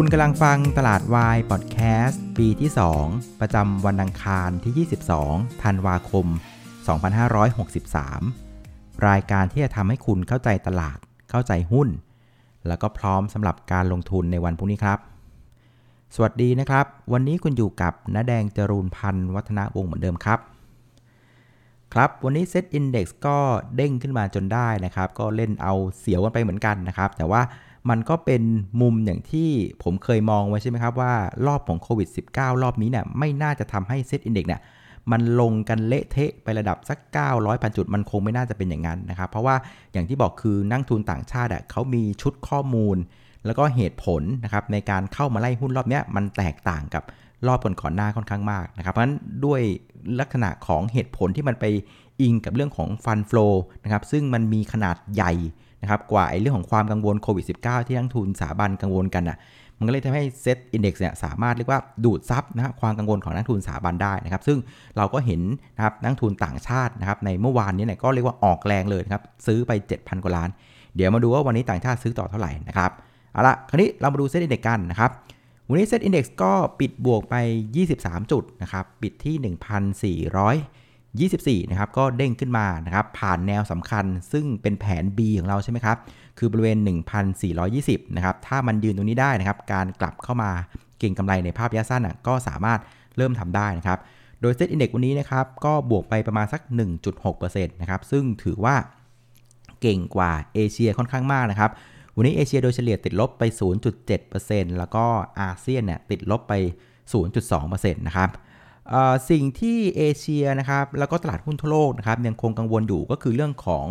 คุณกำลังฟังตลาดวายพอดแคสต์ปีที่ 2 ประจำวันอังคารที่ 22 ธันวาคม 2563 รายการที่จะทำให้คุณเข้าใจตลาด เข้าใจหุ้น แล้วก็พร้อมสำหรับการลงทุนในวันพรุ่งนี้ครับ สวัสดีนะครับ วันนี้คุณอยู่กับน้าแดงจรูนพันธ์วัฒนวงศ์เหมือนเดิมครับ ครับวันนี้เซตอินดี x ก็เด้งขึ้นมาจนได้นะครับ ก็เล่นเอาเสียวกันไปเหมือนกันนะครับ แต่ว่า มันก็เป็นมุมอย่างที่ผมเคยมองไว้ใช่ไหมครับว่ารอบของโควิด -19 รอบนี้เนี่ยไม่น่าจะทำให้เซตอินเดี x เนี่ยมันลงกันเละเทะไประดับสัก 900พันจุด มันคงไม่น่าจะเป็นอย่างนั้นนะครับ เพราะว่าอย่างที่บอกคือนักทุนต่างชาติเขามีชุดข้อมูล แล้วก็เหตุผลนะครับในการเข้ามาไล่หุ้นรอบนี้มันแตกต่างกับรอบก่อนๆหน้าค่อนข้างมากนะครับ เพราะฉะนั้นด้วยลักษณะของเหตุผลที่มันไปอิงกับเรื่องของฟันฟลูนะครับซึ่งมันมีขนาดใหญ่ นะครับกว่าไอ้เรื่องของความกังวลโควิด -19 ที่นักลงทุนสถาบันกังวลกันอะมันก็เลยทำให้ SET Index เนี่ยสามารถเรียกว่าดูดซับนะความกังวลของนักลงทุนสถาบันได้นะครับ ซึ่งเราก็เห็นนะครับนักลงทุนต่างชาตินะครับในเมื่อวานนี้เนี่ยก็เรียกว่าออกแรงเลยครับซื้อไป 7,000 กว่าล้าน เดี๋ยวมาดูว่าวันนี้ต่างชาติซื้อต่อเท่าไหร่นะครับเอาละคราวนี้เรามาดู SET Index กันนะครับวันนี้ SET Index ก็ปิดบวกไป 23 จุดนะครับปิดที่ 1,400 24 นะครับ ก็เด้งขึ้นมานะครับ ผ่านแนวสำคัญ ซึ่งเป็นแผน B ของเราใช่ไหมครับ คือบริเวณ 1,420 นะครับ ถ้ามันยืนตรงนี้ได้นะครับ การกลับเข้ามาเก่งกำไรในภาพระยะสั้นก็สามารถเริ่มทำได้นะครับ โดยเซ็ตอินเด็กซ์วันนี้นะครับ ก็บวกไปประมาณสัก 1.6%นะครับ ซึ่งถือว่าเก่งกว่าเอเชียค่อนข้างมากนะครับ วันนี้เอเชียโดยเฉลี่ยติดลบไป 0.7%แล้วก็อาเซียนเนี่ยติดลบไป 0.2%นะครับ สิ่งที่เอเชียนะครับแล้วก็ตลาดหุ้นทั่วโลกนะครับยังคงกังวลอยู่ก็คือเรื่องของ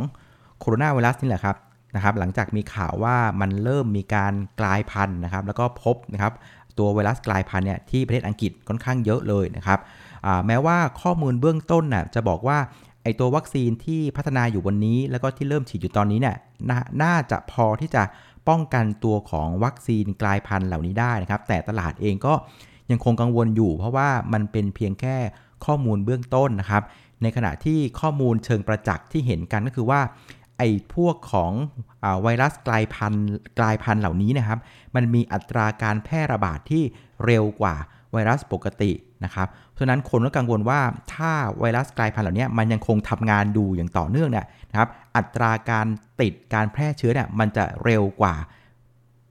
โคโรนาไวรัสนี่แหละครับนะครับหลังจากมีข่าวว่ามันเริ่มมีการกลายพันธุ์นะครับแล้วก็พบนะครับตัวไวรัสกลายพันธุ์เนี่ยที่ประเทศอังกฤษค่อนข้างเยอะเลยนะครับแม้ว่าข้อมูลเบื้องต้นน่ะจะบอกว่าไอตัววัคซีนที่พัฒนาอยู่วันนี้ แล้วก็ที่เริ่มฉีดอยู่ตอนนี้เนี่ยนน่าจะพอที่จะป้องกันตัวของวัคซีนกลายพันธุ์เหล่านี้ได้นะครับ แต่ตลาดเองก็ ยังคงกังวลอยู่ เพราะว่ามันเป็นเพียงแค่ข้อมูลเบื้องต้นนะครับ ในขณะที่ข้อมูลเชิงประจักษ์ที่เห็นกันก็คือว่าไอ้พวกของอไวรัสกลายพันธุ์กลายพันธุ์เหล่านี้นะครับ มันมีอัตราการแพร่ระบาดที่เร็วกว่าไวรัสปกตินะครับเพราะนั้นคนก็กังวลว่าถ้าไวรัสกลายพันธุ์เหล่านี้มันยังคงทำงานดูอย่างต่อเนื่องเนี่ยนะครับ อัตราการติดการแพร่เชื้อเนี่ยมันจะเร็วกว่า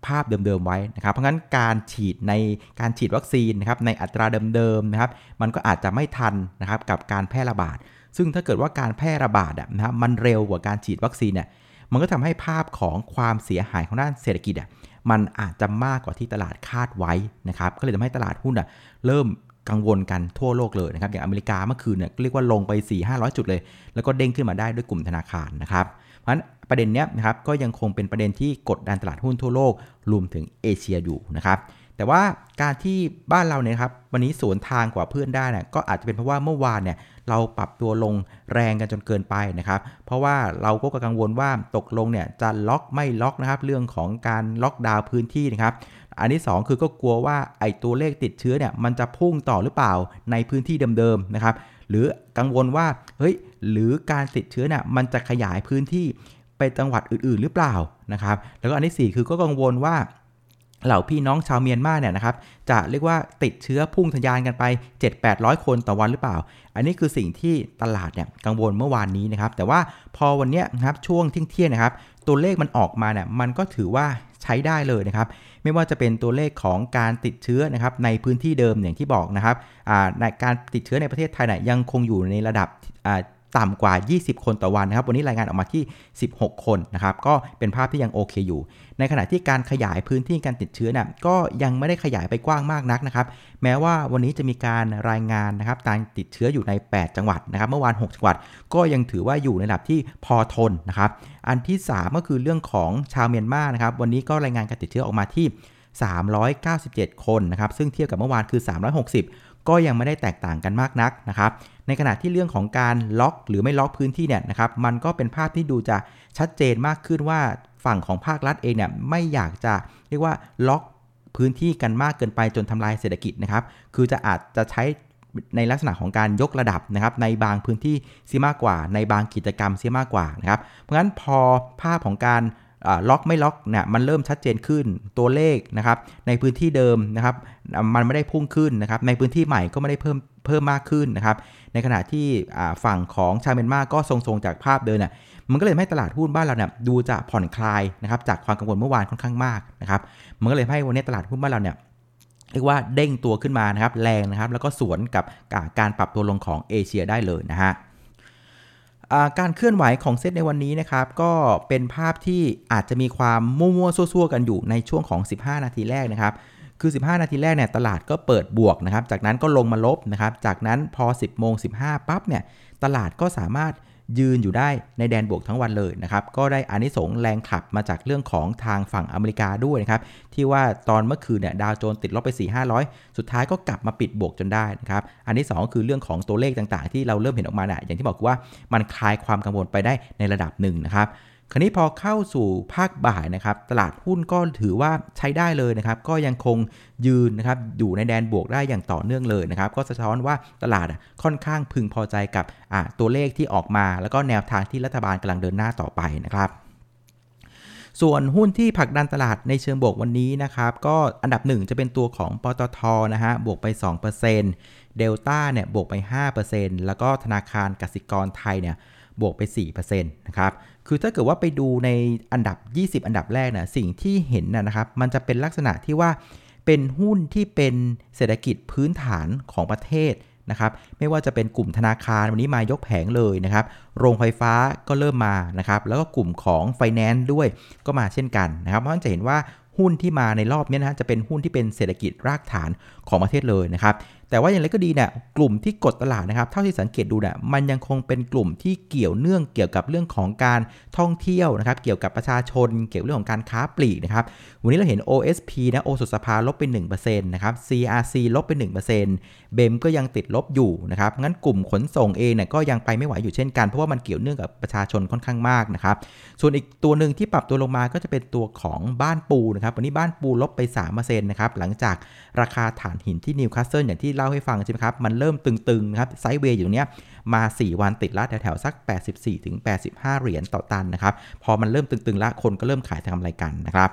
ภาพเดิมๆไว้นะครับ เพราะงั้นการฉีดในการฉีดวัคซีนนะครับในอัตราเดิมๆนะครับ มันก็อาจจะไม่ทันนะครับกับการแพร่ระบาด ซึ่งถ้าเกิดว่าการแพร่ระบาดนะครับมันเร็วกว่าการฉีดวัคซีนเนี่ย มันก็ทำให้ภาพของความเสียหายของด้านเศรษฐกิจอะ มันอาจจะมากกว่าที่ตลาดคาดไว้นะครับ ก็เลยทำให้ตลาดหุ้นอะเริ่มกังวลกันทั่วโลกเลยนะครับ อย่างอเมริกาเมื่อคืนเนี่ยเรียกว่าลงไป 4-500 จุดเลย แล้วก็เด้งขึ้นมาได้ด้วยกลุ่มธนาคารนะครับเพราะฉะนั้น ประเด็นนี้นะครับก็ยังคงเป็นประเด็นที่กดดันตลาดหุ้นทั่วโลกรวมถึงเอเชียอยู่นะครับแต่ว่าการที่บ้านเราเนี่ยครับวันนี้สวนทางกว่าเพื่อนได้เนี่ยก็อาจจะเป็นเพราะว่าเมื่อวานเนี่ยเราปรับตัวลงแรงกันจนเกินไปนะครับ เพราะว่าเราก็กังวลว่าตกลงเนี่ยจะล็อกไม่ล็อกนะครับ เรื่องของการล็อกดาวน์พื้นที่นะครับ อันที่ 2 คือก็กลัวว่าไอ้ตัวเลขติดเชื้อเนี่ยมันจะพุ่งต่อหรือเปล่าในพื้นที่เดิมๆนะครับ หรือกังวลว่าเฮ้ยหรือการติดเชื้อเนี่ยมันจะขยายพื้นที่ ไปจังหวัดอื่นๆ หรือเปล่านะครับ แล้วก็อันที่ 4 คือก็กังวลว่าเหล่าพี่น้องชาวเมียนมาเนี่ยนะครับจะเรียกว่าติดเชื้อพุ่งทะยานกันไป 7-800 คนต่อวันหรือเปล่า อันนี้คือสิ่งที่ตลาดเนี่ยกังวลเมื่อวานนี้นะครับ แต่ว่าพอวันนี้นะครับช่วงเที่ยงนะครับ ตัวเลขมันออกมาเนี่ยมันก็ถือว่าใช้ได้เลยนะครับ ไม่ว่าจะเป็นตัวเลขของการติดเชื้อนะครับในพื้นที่เดิมอย่างที่บอกนะครับในการติดเชื้อในประเทศไทยเนี่ยยังคงอยู่ในระดับ ต่ำกว่า 20 คนต่อวันนะครับ วันนี้รายงานออกมาที่ 16 คนนะครับ ก็เป็นภาพที่ยังโอเคอยู่ ในขณะที่การขยายพื้นที่การติดเชื้อนี่ยก็ยังไม่ได้ขยายไปกว้างมากนักนะครับ แม้ว่าวันนี้จะมีการรายงานนะครับการติดเชื้ออยู่ใน 8 จังหวัดนะครับ เมื่อวาน 6 จังหวัด ก็ยังถือว่าอยู่ในระดับที่พอทนนะครับ อันที่ 3 ก็คือเรื่องของชาวเมียนมานะครับ วันนี้ก็รายงานการติดเชื้อออกมาที่ 397 คนนะครับ ซึ่งเทียบกับเมื่อวานคือ 360 ก็ยังไม่ได้แตกต่างกันมากนักนะครับ ในขณะที่เรื่องของการล็อกหรือไม่ล็อกพื้นที่เนี่ยนะครับ มันก็เป็นภาพที่ดูจะชัดเจนมากขึ้นว่าฝั่งของภาครัฐเองเนี่ยไม่อยากจะเรียกว่าล็อกพื้นที่กันมากเกินไปจนทำลายเศรษฐกิจนะครับ คือจะอาจจะใช้ในลักษณะของการยกระดับนะครับในบางพื้นที่เสียมากกว่า ในบางกิจกรรมเสียมากกว่านะครับ เพราะฉะนั้นพอภาพของการ ล็อกไม่ล็อกเนี่ยมันเริ่มชัดเจนขึ้นตัวเลขนะครับในพื้นที่เดิมนะครับมันไม่ได้พุ่งขึ้นนะครับในพื้นที่ใหม่ก็ไม่ได้เพิ่มเพิ่มมากขึ้นนะครับในขณะที่ฝั่งของชาเมียนมาก็ทรงๆจากภาพเดินน่ะมันก็เลยให้ตลาดหุ้นบ้านเราเนี่ยดูจะผ่อนคลายนะครับจากความกังวลเมื่อวานค่อนข้างมากนะครับมันก็เลยให้วันนี้ตลาดหุ้นบ้านเราเนี่ยเรียกว่าเด้งตัวขึ้นมานะครับแรงนะครับแล้วก็สวนกับการปรับตัวลงของเอเชียได้เลยนะฮะ การเคลื่อนไหวของเซตในวันนี้นะครับก็เป็นภาพที่อาจจะมีความมั่วๆซั่วๆกันอยู่ในช่วงของ 15 นาทีแรกนะครับคือ 15 นาทีแรกเนี่ยตลาดก็เปิดบวกนะครับจากนั้นก็ลงมาลบนะครับจากนั้นพอ 10โมง15 ปั๊บเนี่ยตลาดก็สามารถ ยืนอยู่ได้ในแดนบวกทั้งวันเลยนะครับ ก็ได้อานิสงส์แรงขับมาจากเรื่องของทางฝั่งอเมริกาด้วยนะครับ ที่ว่าตอนเมื่อคืนเนี่ยดาวโจนติดลบไป 4 500 สุดท้ายก็กลับมาปิดบวกจนได้นะครับ อันที่ 2 คือเรื่องของตัวเลขต่างๆ ที่เราเริ่มเห็นออกมาเนี่ยอย่างที่บอกว่ามันคลายความกังวลไปได้ในระดับหนึ่งนะครับ คราวนี้พอเข้าสู่ภาคบ่ายนะครับตลาดหุ้นก็ถือว่าใช้ได้เลยนะครับ ก็ยังคงยืนนะครับอยู่ในแดนบวกได้อย่างต่อเนื่องเลยนะครับ ก็สะท้อนว่าตลาดค่อนข้างพึงพอใจกับตัวเลขที่ออกมา แล้วก็แนวทางที่รัฐบาลกำลังเดินหน้าต่อไปนะครับส่วนหุ้นที่ผลักดันตลาดในเชิงบวกวันนี้นะครับ ก็อันดับหนึ่งจะเป็นตัวของปตทนะฮะบวกไป 2%เดลต้าเนี่ยบวกไป 5%แล้วก็ธนาคารกสิกรไทยเนี่ย บวกไป 4%นะครับ คือถ้าเกิดว่าไปดูในอันดับ 20 อันดับแรกนะสิ่งที่เห็นนะครับ มันจะเป็นลักษณะที่ว่าเป็นหุ้นที่เป็นเศรษฐกิจพื้นฐานของประเทศนะครับ ไม่ว่าจะเป็นกลุ่มธนาคารวันนี้มายกแผงเลยนะครับ โรงไฟฟ้าก็เริ่มมานะครับ แล้วก็กลุ่มของไฟแนนซ์ด้วยก็มาเช่นกันนะครับ เพราะฉะนั้นจะเห็นว่าหุ้นที่มาในรอบนี้นะจะเป็นหุ้นที่เป็นเศรษฐกิจรากฐานของประเทศเลยนะครับ แต่ว่าอย่างไรก็ดีเนี่ยกลุ่มที่กดตลาดนะครับเท่าที่สังเกตดูเนี่ยมันยังคงเป็นกลุ่มที่เกี่ยวเนื่องเกี่ยวกับเรื่องของการท่องเที่ยวนะครับเกี่ยวกับประชาชน เกี่ยวเรื่องของการค้าปลีกนะครับวันนี้เราเห็น OSP นะโอสุสภาลบไป1%นะครับ CRC ลบไป1% BEM ก็ยังติดลบอยู่นะครับงั้นกลุ่มขนส่งเองเนี่ยก็ยังไปไม่ไหวอยู่เช่นกันเพราะว่ามันเกี่ยวเนื่องกับประชาชนค่อนข้างมากนะครับส่วนอีกตัวหนึ่งที่ปรับตัวลงมาก็จะเป็นตัวของบ้านปูนะครับวันนี้บ้านปูลบไป3%นะครับหลังจากราคาถ่านหินที่นิวคาสเซิลอย่างที่เล่าให้ฟังใช่ไหมครับ มันเริ่มตึงๆครับ sideway อยู่เนี้ยมา 4 วันติดละแถวๆสัก 84-85 เหรียญต่อตันนะครับ พอมันเริ่มตึงๆละคนก็เริ่มขายทำกำไรกันนะครับ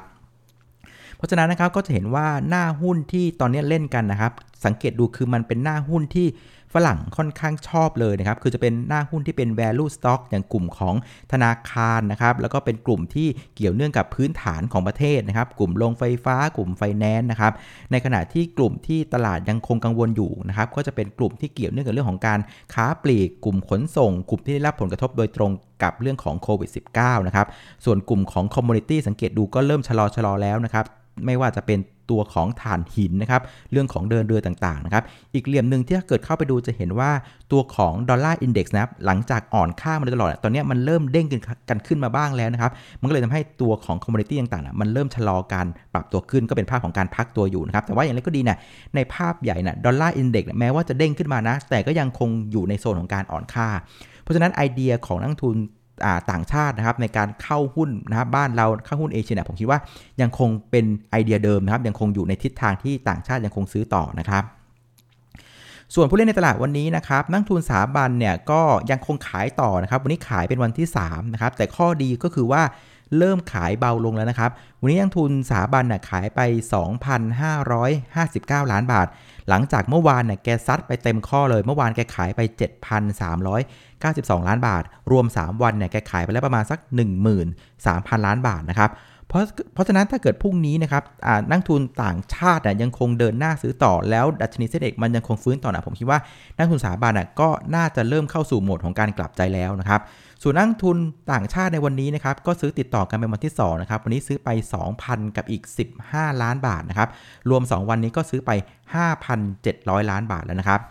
เพราะฉะนั้นนะครับก็จะเห็นว่าหน้าหุ้นที่ตอนนี้เล่นกันนะครับ สังเกตดูคือมันเป็นหน้าหุ้นที่ ฝรั่งค่อนข้างชอบเลยนะครับ คือจะเป็นหน้าหุ้นที่เป็น value stock อย่างกลุ่มของธนาคารนะครับ แล้วก็เป็นกลุ่มที่เกี่ยวเนื่องกับพื้นฐานของประเทศนะครับ กลุ่มโรงไฟฟ้า กลุ่มไฟแนนซ์นะครับ ในขณะที่กลุ่มที่ตลาดยังคงกังวลอยู่นะครับ ก็จะเป็นกลุ่มที่เกี่ยวเนื่องกับเรื่องของการค้าปลีก กลุ่มขนส่ง กลุ่มที่ได้รับผลกระทบโดยตรงกับเรื่องของโควิด -19 นะครับ ส่วนกลุ่มของ commodity สังเกตดูก็เริ่มชะลอชะลอแล้วนะครับ ไม่ว่าจะเป็นตัวของถ่านหินนะครับ เรื่องของเดินเรือต่างๆนะครับ อีกเหลี่ยมหนึ่งที่ถ้าเกิดเข้าไปดูจะเห็นว่าตัวของ Dollar Index นะครับ หลังจากอ่อนค่ามาตลอด ตอนนี้มันเริ่มเด้งกันขึ้นมาบ้างแล้วนะครับ มันก็เลยทำให้ตัวของ commodity ต่างๆ มันเริ่มชะลอการปรับตัวขึ้นก็เป็นภาพของการพักตัวอยู่นะครับ แต่ว่าอย่างไรก็ดีเนี่ยในภาพใหญ่นะ Dollar Index แม้ว่าจะเด้งขึ้นมานะ แต่ก็ยังคงอยู่ในโซนของการอ่อนค่า เพราะฉะนั้นไอเดียของนักทุน ต่างชาตินะครับในการเข้าหุ้นนะครับบ้านเราเข้าหุ้นเอเชียเนี่ยผมคิดว่ายังคงเป็นไอเดียเดิมนะครับยังคงอยู่ในทิศทางที่ต่างชาติยังคงซื้อต่อนะครับส่วนผู้เล่นในตลาดวันนี้นะครับนักทุนสถาบันเนี่ยก็ยังคงขายต่อนะครับ วันนี้ขายเป็นวันที่3นะครับแต่ข้อดีก็คือว่าเริ่มขายเบาลงแล้วนะครับ วันนี้นักทุนสถาบันน่ยขายไป 2,559 ล้านบาท หลังจากเมื่อวานเนี่ยแกซัดไปเต็มข้อเลย เมื่อวานแกขายไป 7,392 ล้านบาท รวม 3 วันเนี่ยแกขายไปแล้วประมาณสัก 13,000 ล้านบาทนะครับเพราะเพราะฉะนั้นถ้าเกิดพรุ่งนี้นะครับนักทุนต่างชาติยังคงเดินหน้าซื้อต่อแล้วดัชนีเซ็นเอกมันยังคงฟื้นต่อนะผมคิดว่านักทุนสถาบันก็น่าจะเริ่มเข้าสู่โหมดของการกลับใจแล้วนะครับ ส่วนนักทุนต่างชาติในวันนี้นะครับก็ซื้อติดต่อกันเป็นวันที่2นะครับวันนี้ซื้อไป 2,000 กับอีก 15 ล้านบาทนะครับรวม 2 วันนี้ก็ซื้อไป 5,700 ล้านบาทแล้วนะครับ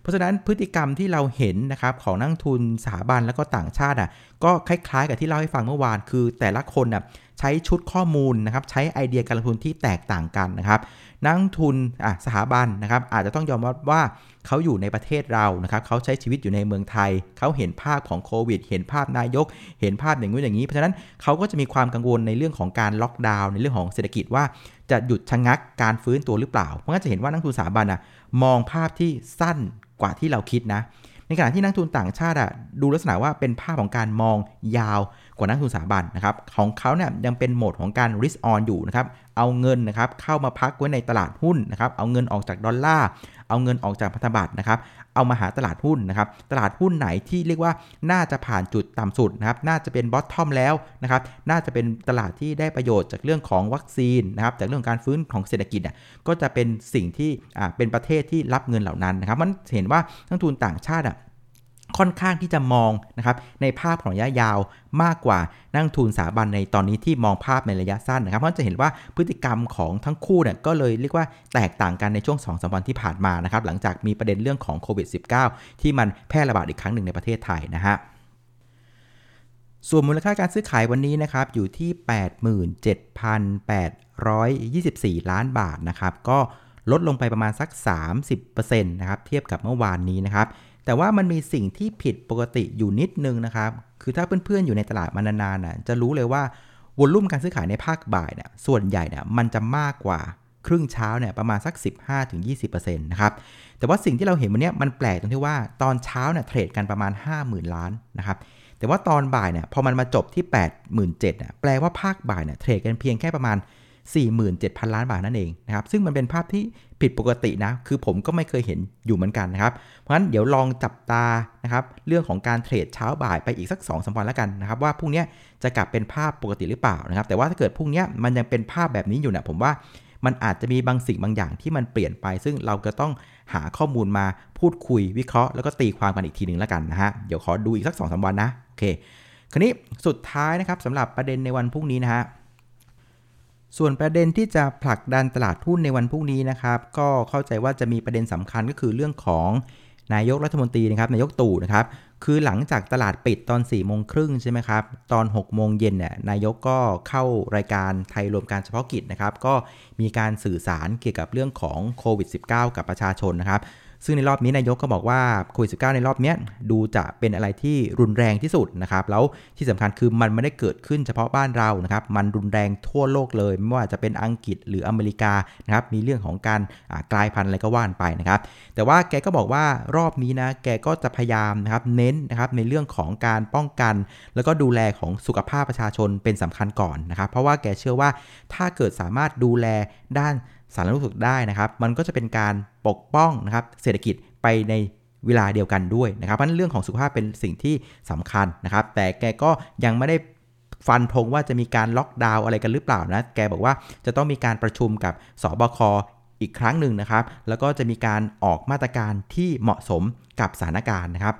เพราะฉะนั้นพฤติกรรมที่เราเห็นนะครับของนักทุนสถาบันแล้วก็ต่างชาติอะก็คล้ายๆ กับที่เล่าให้ฟังเมื่อวานคือแต่ละคนอะ ใช้ชุดข้อมูลนะครับใช้ไอเดียการลงทุนที่แตกต่างกันนะครับนักทุนอะสถาบันนะครับอาจจะต้องยอมรับว่าเขาอยู่ในประเทศเรานะครับเขาใช้ชีวิตอยู่ในเมืองไทย เขาเห็นภาพของโควิด เห็นภาพนายก เห็นภาพอย่างนู้นอย่างนี้ เพราะฉะนั้นเขาก็จะมีความกังวลในเรื่องของการล็อกดาวน์ในเรื่องของเศรษฐกิจว่าจะหยุดชะงักการฟื้นตัวหรือเปล่า เพราะงั้นจะเห็นว่านักทุนสถาบันอะมองภาพที่สั้นกว่าที่เราคิดนะในขณะที่นักทุนต่างชาติอะดูลักษณะว่าเป็นภาพของการมองยาว กว่านักทุนสถาบันนะครับของเขาเนี่ยยังเป็นโหมดของการ risk on อยู่นะครับเอาเงินนะครับเข้ามาพักไว้ในตลาดหุ้นนะครับเอาเงินออกจากดอลลาร์เอาเงินออกจากพันธบัตรนะครับเอามาหาตลาดหุ้นนะครับตลาดหุ้นไหนที่เรียกว่าน่าจะผ่านจุดต่ำสุดนะครับน่าจะเป็นบอททอมแล้วนะครับน่าจะเป็นตลาดที่ได้ประโยชน์จากเรื่องของวัคซีนนะครับจากเรื่องการฟื้นของเศรษฐกิจก็จะเป็นสิ่งที่เป็นประเทศที่รับเงินเหล่านั้นนะครับมันเห็นว่านักทุนต่างชาติ ค่อนข้างที่จะมองนะครับในภาพของระยะยาวมากกว่านักทุนสถาบันในตอนนี้ที่มองภาพในระยะสั้นนะครับเพราะจะเห็นว่าพฤติกรรมของทั้งคู่เนี่ยก็เลยเรียกว่าแตกต่างกันในช่วง2อสวันที่ผ่านมานะครับหลังจากมีประเด็นเรื่องของโควิด -19 ที่มันแพร่ระบาดอีกครั้งหนึ่งในประเทศไทยนะฮะส่วนมูลค่าการซื้อขายวันนี้นะครับอยู่ที่ 87,824 ล้านบาทนะครับก็ลดลงไปประมาณสัก 30%นะครับเทียบกับเมื่อวานนี้นะครับ แต่ว่ามันมีสิ่งที่ผิดปกติอยู่นิดนึงนะครับ คือถ้าเพื่อนๆอยู่ในตลาดมานานๆน่ะจะรู้เลยว่าวอลุ่มการซื้อขายในภาคบ่ายเนี่ยส่วนใหญ่เนี่ยมันจะมากกว่าครึ่งเช้าเนี่ยประมาณสัก 15-20%นะครับ แต่ว่าสิ่งที่เราเห็นวันนี้มันแปลกตรงที่ว่าตอนเช้าเนี่ยเทรดกันประมาณ 50,000 ล้านนะครับ แต่ว่าตอนบ่ายเนี่ยพอมันมาจบที่ 87,000เนี่ยแปลว่าภาคบ่ายเนี่ยเทรดกันเพียงแค่ประมาณ 47,000 ล้านบาทนั่นเองนะครับ ซึ่งมันเป็นภาพที่ผิดปกตินะ คือผมก็ไม่เคยเห็นอยู่เหมือนกันนะครับ เพราะฉะนั้นเดี๋ยวลองจับตานะครับ เรื่องของการเทรดเช้าบ่ายไปอีกสัก2อสวันแล้วกันนะครับ ว่าพรุ่งนี้จะกลับเป็นภาพปกติหรือเปล่านะครับ แต่ว่าถ้าเกิดพรุ่งนี้มันยังเป็นภาพแบบนี้อยู่เนี่ยผมว่ามันอาจจะมีบางสิ่งบางอย่างที่มันเปลี่ยนไป ซึ่งเราก็ต้องหาข้อมูลมาพูดคุยวิเคราะห์แล้วก็ตีความกันอีกทีหนึ่งแล้วกันนะฮะ เดี๋ยวขอดูอีกสัก2อสวันนะ โอเค คราวนี้สุดท้ายนะครับสำหรับประเด็นในวันพรุ่งนี้นะฮะ ส่วนประเด็นที่จะผลักดันตลาดหุ้นในวันพรุ่งนี้นะครับ ก็เข้าใจว่าจะมีประเด็นสำคัญก็คือเรื่องของนายกรัฐมนตรีนะครับนายกตู่นะครับ คือหลังจากตลาดปิดตอน4ี่โมงครึ่งใช่ไหมครับ ตอน6โมงเย็นเนี่ยนายกก็เข้ารายการไทยรวมการเฉพาะกิจนะครับ ก็มีการสื่อสารเกี่ยวกับเรื่องของโควิด -19 กับประชาชนนะครับ ซึ่งในรอบนี้นายกก็บอกว่าโควิด -19 ในรอบนี้ดูจะเป็นอะไรที่รุนแรงที่สุดนะครับ แล้วที่สำคัญคือมันไม่ได้เกิดขึ้นเฉพาะบ้านเรานะครับ มันรุนแรงทั่วโลกเลย ไม่ว่าจะเป็นอังกฤษหรืออเมริกานะครับ มีเรื่องของการกลายพันธุ์อะไรก็ว่านไปนะครับ แต่ว่าแกก็บอกว่ารอบนี้นะ แกก็จะพยายามนะครับเน้นนะครับในเรื่องของการป้องกัน แล้วก็ดูแลของสุขภาพประชาชนเป็นสำคัญก่อนนะครับ เพราะว่าแกเชื่อว่าถ้าเกิดสามารถดูแลด้าน สาธารณสุขได้นะครับ มันก็จะเป็นการปกป้องนะครับเศรษฐกิจไปในเวลาเดียวกันด้วยนะครับเพราะเรื่องของสุขภาพเป็นสิ่งที่สำคัญนะครับ แต่แกก็ยังไม่ได้ฟันธงว่าจะมีการล็อกดาวน์อะไรกันหรือเปล่านะ แกบอกว่าจะต้องมีการประชุมกับสบคอีกครั้งหนึ่งนะครับ แล้วก็จะมีการออกมาตรการที่เหมาะสมกับสถานการณ์นะครับ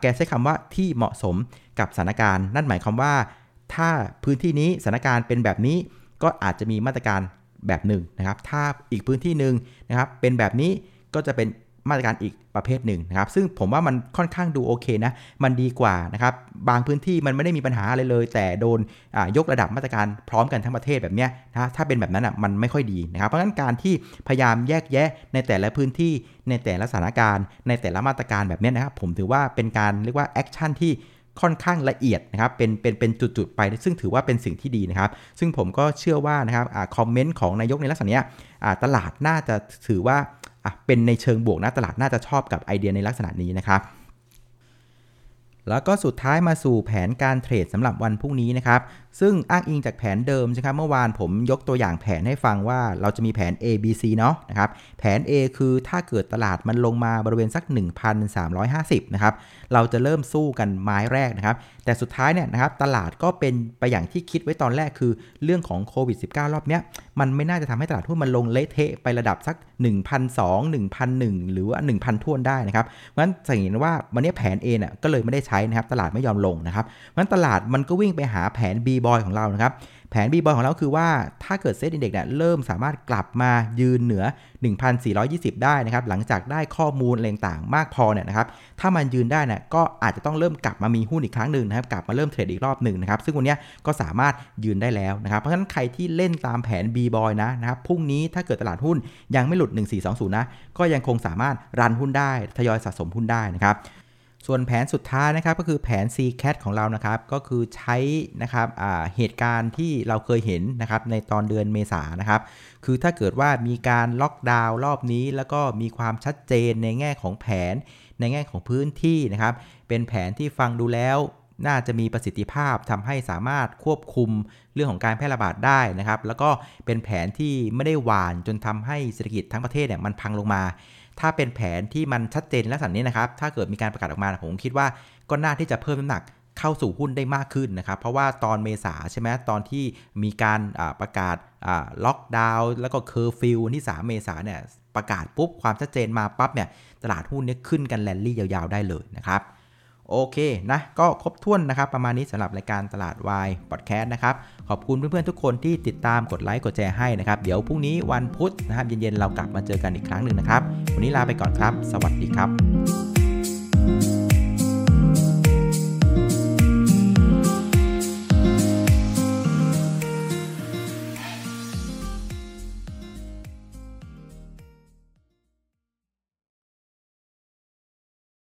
แกใช้คำว่าที่เหมาะสมกับสถานการณ์ นั่นหมายความว่า ถ้าพื้นที่นี้สถานการณ์เป็นแบบนี้ก็อาจจะมีมาตรการ แบบหนึ่งนะครับ ถ้าอีกพื้นที่หนึ่งนะครับ เป็นแบบนี้ก็จะเป็นมาตรการอีกประเภทหนึ่งนะครับ ซึ่งผมว่ามันค่อนข้างดูโอเคนะ มันดีกว่านะครับ บางพื้นที่มันไม่ได้มีปัญหาอะไรเลย แต่โดนยกระดับมาตรการพร้อมกันทั้งประเทศแบบนี้นะถ้าเป็นแบบนั้นอะมันไม่ค่อยดีนะครับ เพราะฉะนั้นการที่พยายามแยกแยะในแต่ละพื้นที่ในแต่ละสถานการณ์ ในแต่ละมาตรการแบบนี้นะครับ ผมถือว่าเป็นการเรียกว่า action ที่ ค่อนข้างละเอียดนะครับเป็นเป็นเป็นจุดๆไป ซึ่งถือว่าเป็นสิ่งที่ดีนะครับ ซึ่งผมก็เชื่อว่านะครับอะ comment ของนายกในลักษณะนี้ตลาดน่าจะถือว่าเป็นในเชิงบวกนะตลาดน่าจะชอบกับไอเดียในลักษณะนี้นะครับแล้วก็สุดท้ายมาสู่แผนการเทรดสำหรับวันพรุ่งนี้นะครับ ซึ่งอ้างอิงจากแผนเดิมใช่ครับเมื่อวานผมยกตัวอย่างแผนให้ฟังว่าเราจะมีแผน A B C เนาะนะครับแผน A คือถ้าเกิดตลาดมันลงมาบริเวณสัก 1,350นะครับเราจะเริ่มสู้กันไม้แรกนะครับแต่สุดท้ายเนี่ยนะครับตลาดก็เป็นไปอย่างที่คิดไว้ตอนแรกคือเรื่องของโควิด -19 รอบเนี้ยมันไม่น่าจะทำให้ตลาดหุ้นมันลงเละเทะไประดับสัก 1,200 1,001หรือว่า 1,000ท่วนได้นะครับเพราะฉะนั้นสังเกตว่าวันนี้แผน A เนี่ยก็เลยไม่ได้ใช้นะครับตลาดไม่ยอมลงนะครับเพราะฉะนั้นตลาดมันก็วิ่งไปหาแผน B บอยของเรานะครับ แผน B บอยของเราคือว่าถ้าเกิด SET Index เนี่ยเริ่มสามารถกลับมายืนเหนือ 1,420 ได้นะครับ หลังจากได้ข้อมูลอะไรต่างมากพอเนี่ยนะครับ ถ้ามันยืนได้เนี่ยก็อาจจะต้องเริ่มกลับมามีหุ้นอีกครั้งหนึ่งนะครับ กลับมาเริ่ม trade อีกรอบหนึ่งนะครับ ซึ่งวันนี้ก็สามารถยืนได้แล้วนะครับ เพราะฉะนั้นใครที่เล่นตามแผน B บอยนะนะครับ พรุ่งนี้ถ้าเกิดตลาดหุ้นยังไม่หลุด 1420 นะ ก็ยังคงสามารถ run หุ้นได้ ทยอยสะสมหุ้นได้นะครับ ส่วนแผนสุดท้ายนะครับก็คือแผน C Cat ของเรานะครับ ก็คือใช้นะครับเหตุการณ์ที่เราเคยเห็นนะครับในตอนเดือนเมษานะครับ คือถ้าเกิดว่ามีการล็อกดาวน์รอบนี้ แล้วก็มีความชัดเจนในแง่ของแผน ในแง่ของพื้นที่นะครับ เป็นแผนที่ฟังดูแล้วน่าจะมีประสิทธิภาพทำให้สามารถควบคุมเรื่องของการแพร่ระบาดได้นะครับ แล้วก็เป็นแผนที่ไม่ได้หวานจนทำให้เศรษฐกิจทั้งประเทศเนี่ยมันพังลงมา ถ้าเป็นแผนที่มันชัดเจนและสันนี้นะครับ ถ้าเกิดมีการประกาศออกมาผมคิดว่าก็น่าที่จะเพิ่มน้ำหนักเข้าสู่หุ้นได้มากขึ้นนะครับ เพราะว่าตอนเมษาใช่ไหมตอนที่มีการประกาศล็อกดาวน์แล้วก็เคอร์ฟิวที่ 3 เมษาเนี่ยประกาศปุ๊บความชัดเจนมาปั๊บเนี่ยตลาดหุ้นเนี่ยขึ้นกันแลนดี้ยาวๆได้เลยนะครับ โอเคนะก็ครบถ้วนนะครับ ประมาณนี้สำหรับรายการตลาดวายพอดแคสต์นะครับ ขอบคุณเพื่อนๆทุกคนที่ติดตามกดไลค์กดแชร์ให้นะครับ เดี๋ยวพรุ่งนี้วันพุธนะครับเย็นๆเรากลับมาเจอกันอีกครั้งหนึ่งนะครับ วันนี้ลาไปก่อนครับ สวัสดีครับ